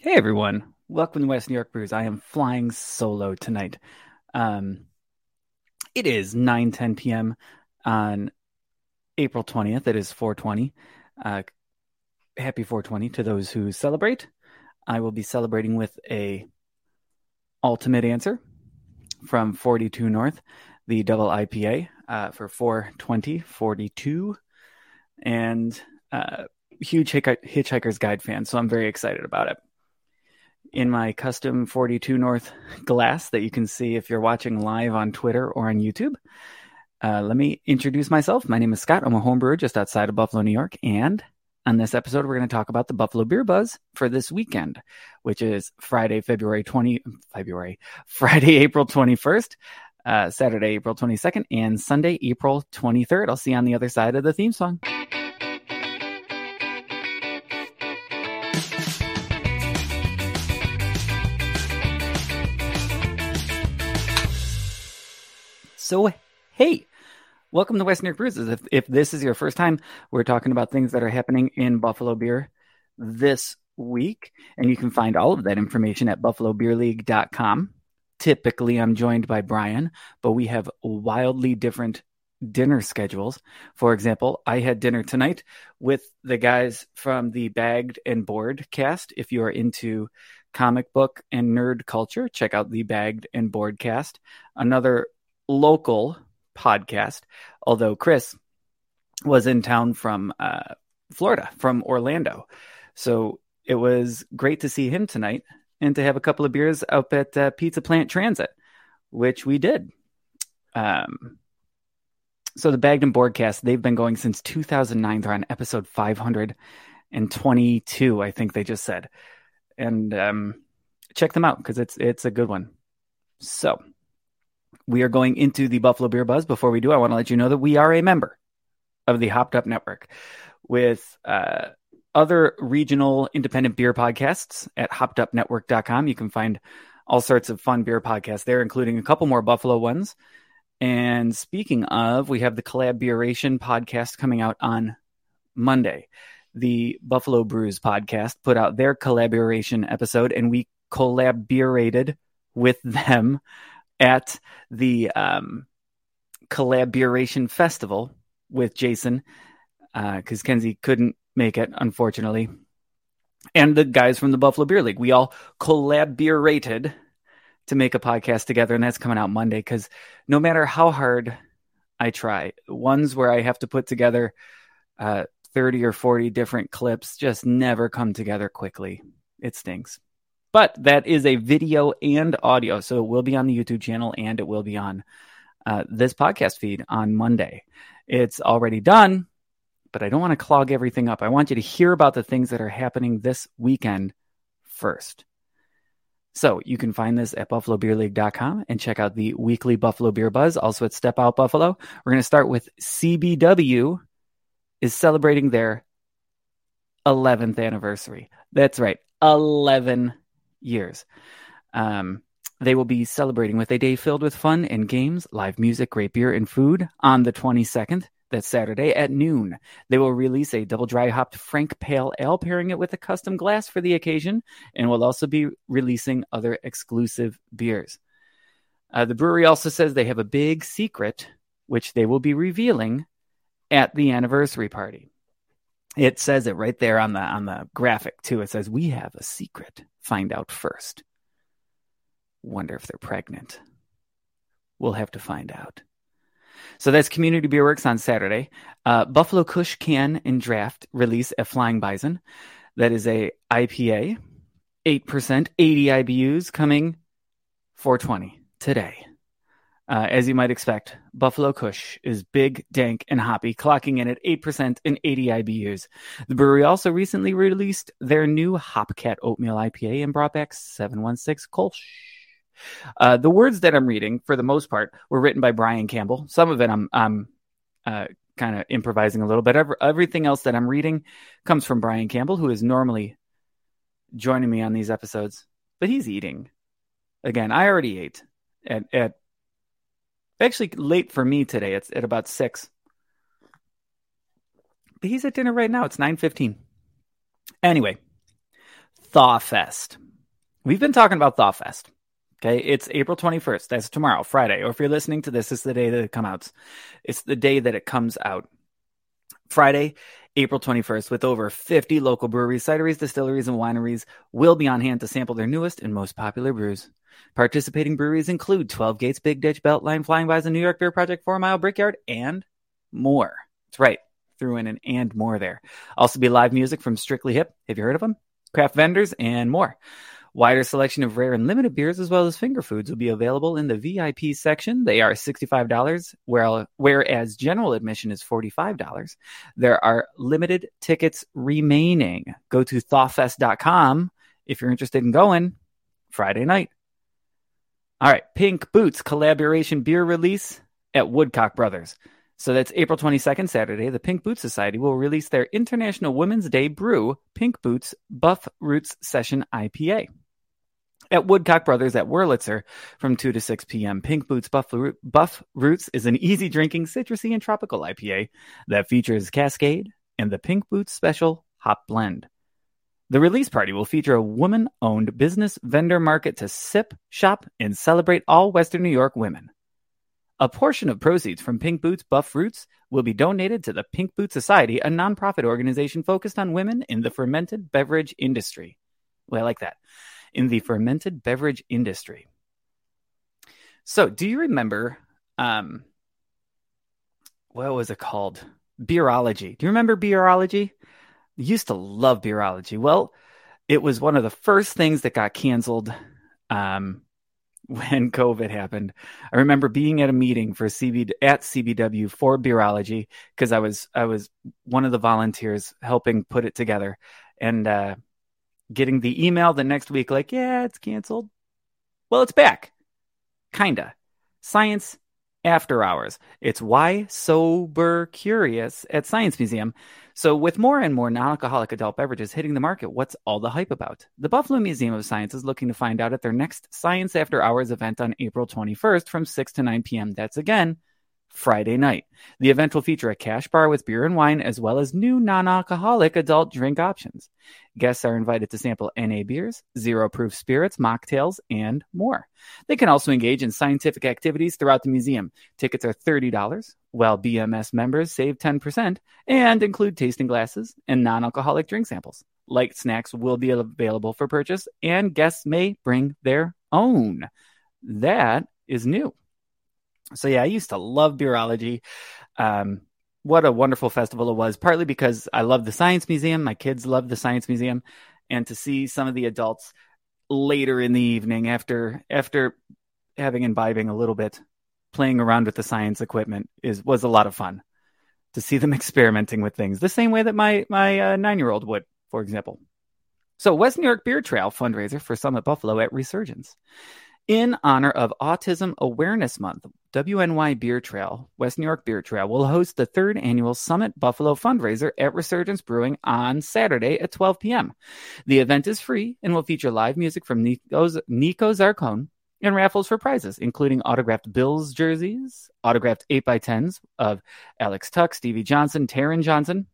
Hey everyone, welcome to West New York Brews. I am flying solo tonight. Um, it is 9 10 p.m. on April 20th. It is 420. Uh, happy 420 to those who celebrate. I will be celebrating with a ultimate answer from 42 North, the double IPA uh, for 420 42. And uh, huge Hitchhiker's Guide fan, so I'm very excited about it in my custom 42 North glass that you can see if you're watching live on Twitter or on YouTube. Uh, let me introduce myself. My name is Scott. I'm a homebrewer just outside of Buffalo, New York. And on this episode, we're going to talk about the Buffalo Beer Buzz for this weekend, which is Friday, February 20, February, Friday, April 21st, uh, Saturday, April 22nd, and Sunday, April 23rd. I'll see you on the other side of the theme song. So, hey, welcome to West New York Brews. If, if this is your first time, we're talking about things that are happening in Buffalo Beer this week. And you can find all of that information at buffalobeerleague.com. Typically, I'm joined by Brian, but we have wildly different dinner schedules. For example, I had dinner tonight with the guys from the Bagged and Board cast. If you are into comic book and nerd culture, check out the Bagged and Board cast. Another local podcast, although Chris was in town from uh, Florida, from Orlando. So it was great to see him tonight and to have a couple of beers up at uh, Pizza Plant Transit, which we did. Um, so the Bagged and Boardcast, they've been going since 2009. They're on episode 522, I think they just said. And um, check them out because it's it's a good one. So we are going into the Buffalo Beer Buzz. Before we do, I want to let you know that we are a member of the Hopped Up Network with uh, other regional independent beer podcasts at hoppedupnetwork.com. You can find all sorts of fun beer podcasts there, including a couple more Buffalo ones. And speaking of, we have the Collaboration podcast coming out on Monday. The Buffalo Brews podcast put out their collaboration episode, and we collaborated with them at the um, collaboration festival with Jason because uh, Kenzie couldn't make it, unfortunately. And the guys from the Buffalo Beer League. We all collaborated to make a podcast together, and that's coming out Monday because no matter how hard I try, ones where I have to put together uh, 30 or 40 different clips just never come together quickly. It stinks. But that is a video and audio. So it will be on the YouTube channel and it will be on uh, this podcast feed on Monday. It's already done, but I don't want to clog everything up. I want you to hear about the things that are happening this weekend first. So you can find this at buffalobeerleague.com and check out the weekly Buffalo Beer Buzz, also at Step Out Buffalo. We're going to start with CBW is celebrating their 11th anniversary. That's right, 11 years. Um, they will be celebrating with a day filled with fun and games, live music, great beer, and food on the 22nd. That's Saturday at noon. They will release a double dry hopped Frank Pale Ale, pairing it with a custom glass for the occasion, and will also be releasing other exclusive beers. Uh, the brewery also says they have a big secret, which they will be revealing at the anniversary party. It says it right there on the on the graphic too. It says we have a secret. Find out first. Wonder if they're pregnant. We'll have to find out. So that's Community Beer Works on Saturday. Uh, Buffalo Kush Can and Draft release a Flying Bison. That is a IPA, 8%, 80 IBUs coming 420 today. Uh, as you might expect, Buffalo Kush is big, dank, and hoppy, clocking in at 8% and 80 IBUs. The brewery also recently released their new Hopcat Oatmeal IPA and brought back 716 Kolsch. Uh, the words that I'm reading, for the most part, were written by Brian Campbell. Some of it I'm, I'm uh, kind of improvising a little bit. Every, everything else that I'm reading comes from Brian Campbell, who is normally joining me on these episodes, but he's eating. Again, I already ate at, at Actually, late for me today. It's at about six. But he's at dinner right now. It's nine fifteen. Anyway, ThawFest. We've been talking about ThawFest. Okay, it's April 21st. That's tomorrow, Friday. Or if you're listening to this, it's the day that it comes out. It's the day that it comes out. Friday, April 21st, with over 50 local breweries, cideries, distilleries, and wineries will be on hand to sample their newest and most popular brews. Participating breweries include 12 Gates, Big Ditch, Beltline, Flying Bison, New York Beer Project, Four Mile Brickyard, and more. That's right. Threw in an and more there. Also be live music from Strictly Hip. Have you heard of them? Craft vendors and more. Wider selection of rare and limited beers as well as finger foods will be available in the VIP section. They are $65, whereas general admission is $45. There are limited tickets remaining. Go to thawfest.com if you're interested in going Friday night. All right, Pink Boots collaboration beer release at Woodcock Brothers. So that's April 22nd, Saturday. The Pink Boots Society will release their International Women's Day brew, Pink Boots Buf Roots Session IPA. At Woodcock Brothers at Wurlitzer from 2 to 6 p.m. Pink Boots Buf, Buf Roots is an easy drinking citrusy and tropical IPA that features Cascade and the Pink Boots Special Hop Blend. The release party will feature a woman owned business vendor market to sip, shop, and celebrate all Western New York women. A portion of proceeds from Pink Boots Buf Roots will be donated to the Pink Boot Society, a nonprofit organization focused on women in the fermented beverage industry. Well, I like that. In the fermented beverage industry. So, do you remember um what was it called? Beerology. Do you remember beerology? Used to love beerology. Well, it was one of the first things that got canceled um when COVID happened. I remember being at a meeting for CB at CBW for Beerology because I was I was one of the volunteers helping put it together and uh, getting the email the next week like, yeah, it's canceled. Well, it's back. Kinda. Science after hours. It's why sober curious at Science Museum. So, with more and more non alcoholic adult beverages hitting the market, what's all the hype about? The Buffalo Museum of Science is looking to find out at their next Science After Hours event on April 21st from 6 to 9 p.m. That's again Friday night. The event will feature a cash bar with beer and wine, as well as new non alcoholic adult drink options. Guests are invited to sample NA beers, zero proof spirits, mocktails, and more. They can also engage in scientific activities throughout the museum. Tickets are $30, while BMS members save 10% and include tasting glasses and non alcoholic drink samples. Light snacks will be available for purchase, and guests may bring their own. That is new. So yeah, I used to love Beerology. Um, what a wonderful festival it was, partly because I love the Science Museum. My kids love the Science Museum. And to see some of the adults later in the evening after after having imbibing a little bit, playing around with the science equipment is was a lot of fun. To see them experimenting with things the same way that my my uh, nine year old would, for example. So West New York Beer Trail fundraiser for Summit Buffalo at Resurgence. In honor of Autism Awareness Month, WNY Beer Trail, West New York Beer Trail, will host the third annual Summit Buffalo fundraiser at Resurgence Brewing on Saturday at 12 p.m. The event is free and will feature live music from Nico's, Nico Zarcone and raffles for prizes, including autographed Bills jerseys, autographed 8x10s of Alex Tuch, Stevie Johnson, Taron Johnson,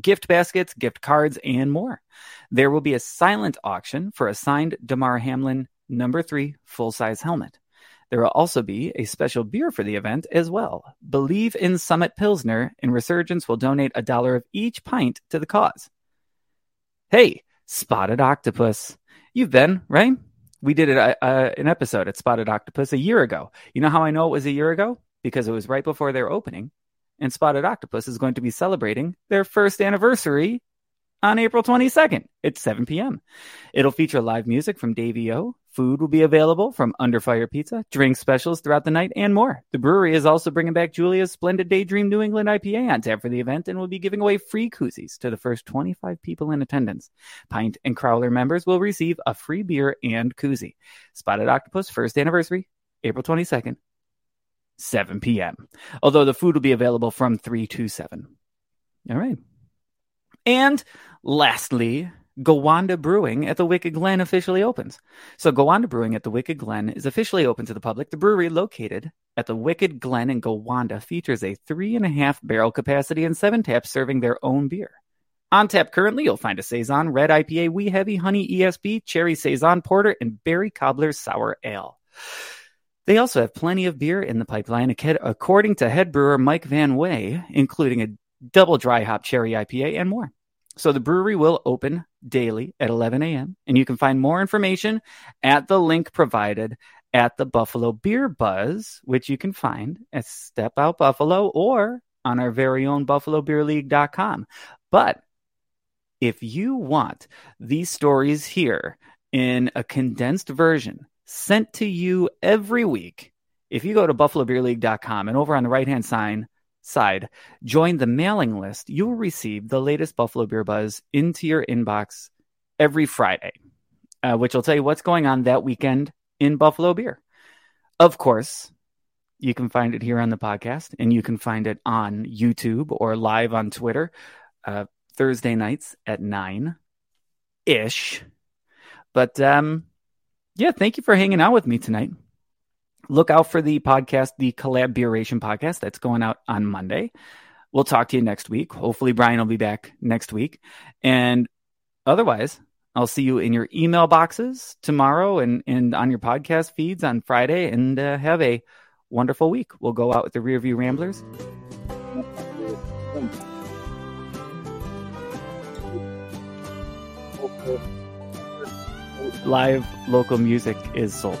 gift baskets, gift cards, and more. There will be a silent auction for a signed Damar Hamlin number three full size helmet. There will also be a special beer for the event as well. Believe in Summit Pilsner, and Resurgence will donate a dollar of each pint to the cause. Hey, Spotted Octopus. You've been, right? We did a, a, uh, uh, an episode at Spotted Octopus a year ago. You know how I know it was a year ago? Because it was right before their opening. And Spotted Octopus is going to be celebrating their first anniversary on April 22nd at 7 p.m. It'll feature live music from Davey O. Food will be available from Under Fire Pizza, drink specials throughout the night, and more. The brewery is also bringing back Julia's Splendid Daydream New England IPA on tap for the event and will be giving away free koozies to the first 25 people in attendance. Pint and Crowler members will receive a free beer and koozie. Spotted Octopus first anniversary, April 22nd, 7 p.m. Although the food will be available from 3 to 7. All right. And lastly, Gowanda Brewing at the Wicked Glen officially opens. So, Gowanda Brewing at the Wicked Glen is officially open to the public. The brewery, located at the Wicked Glen in Gowanda, features a three and a half barrel capacity and seven taps serving their own beer. On tap currently, you'll find a Saison, Red IPA, Wee Heavy, Honey ESB, Cherry Saison Porter, and Berry Cobbler Sour Ale. They also have plenty of beer in the pipeline, according to head brewer Mike Van Way, including a double dry hop cherry IPA and more. So the brewery will open daily at 11 a.m. and you can find more information at the link provided at the Buffalo Beer Buzz, which you can find at Step Out Buffalo or on our very own buffalobeerleague.com. But if you want these stories here in a condensed version sent to you every week, if you go to buffalobeerleague.com and over on the right hand side, side, join the mailing list, you will receive the latest Buffalo Beer Buzz into your inbox every Friday, uh, which will tell you what's going on that weekend in Buffalo Beer. Of course, you can find it here on the podcast, and you can find it on YouTube or live on Twitter uh, Thursday nights at nine ish. But um, yeah, thank you for hanging out with me tonight. Look out for the podcast, the Collaboration podcast that's going out on Monday. We'll talk to you next week. Hopefully, Brian will be back next week. And otherwise, I'll see you in your email boxes tomorrow and, and on your podcast feeds on Friday. And uh, have a wonderful week. We'll go out with the Rearview Ramblers. Live local music is sold.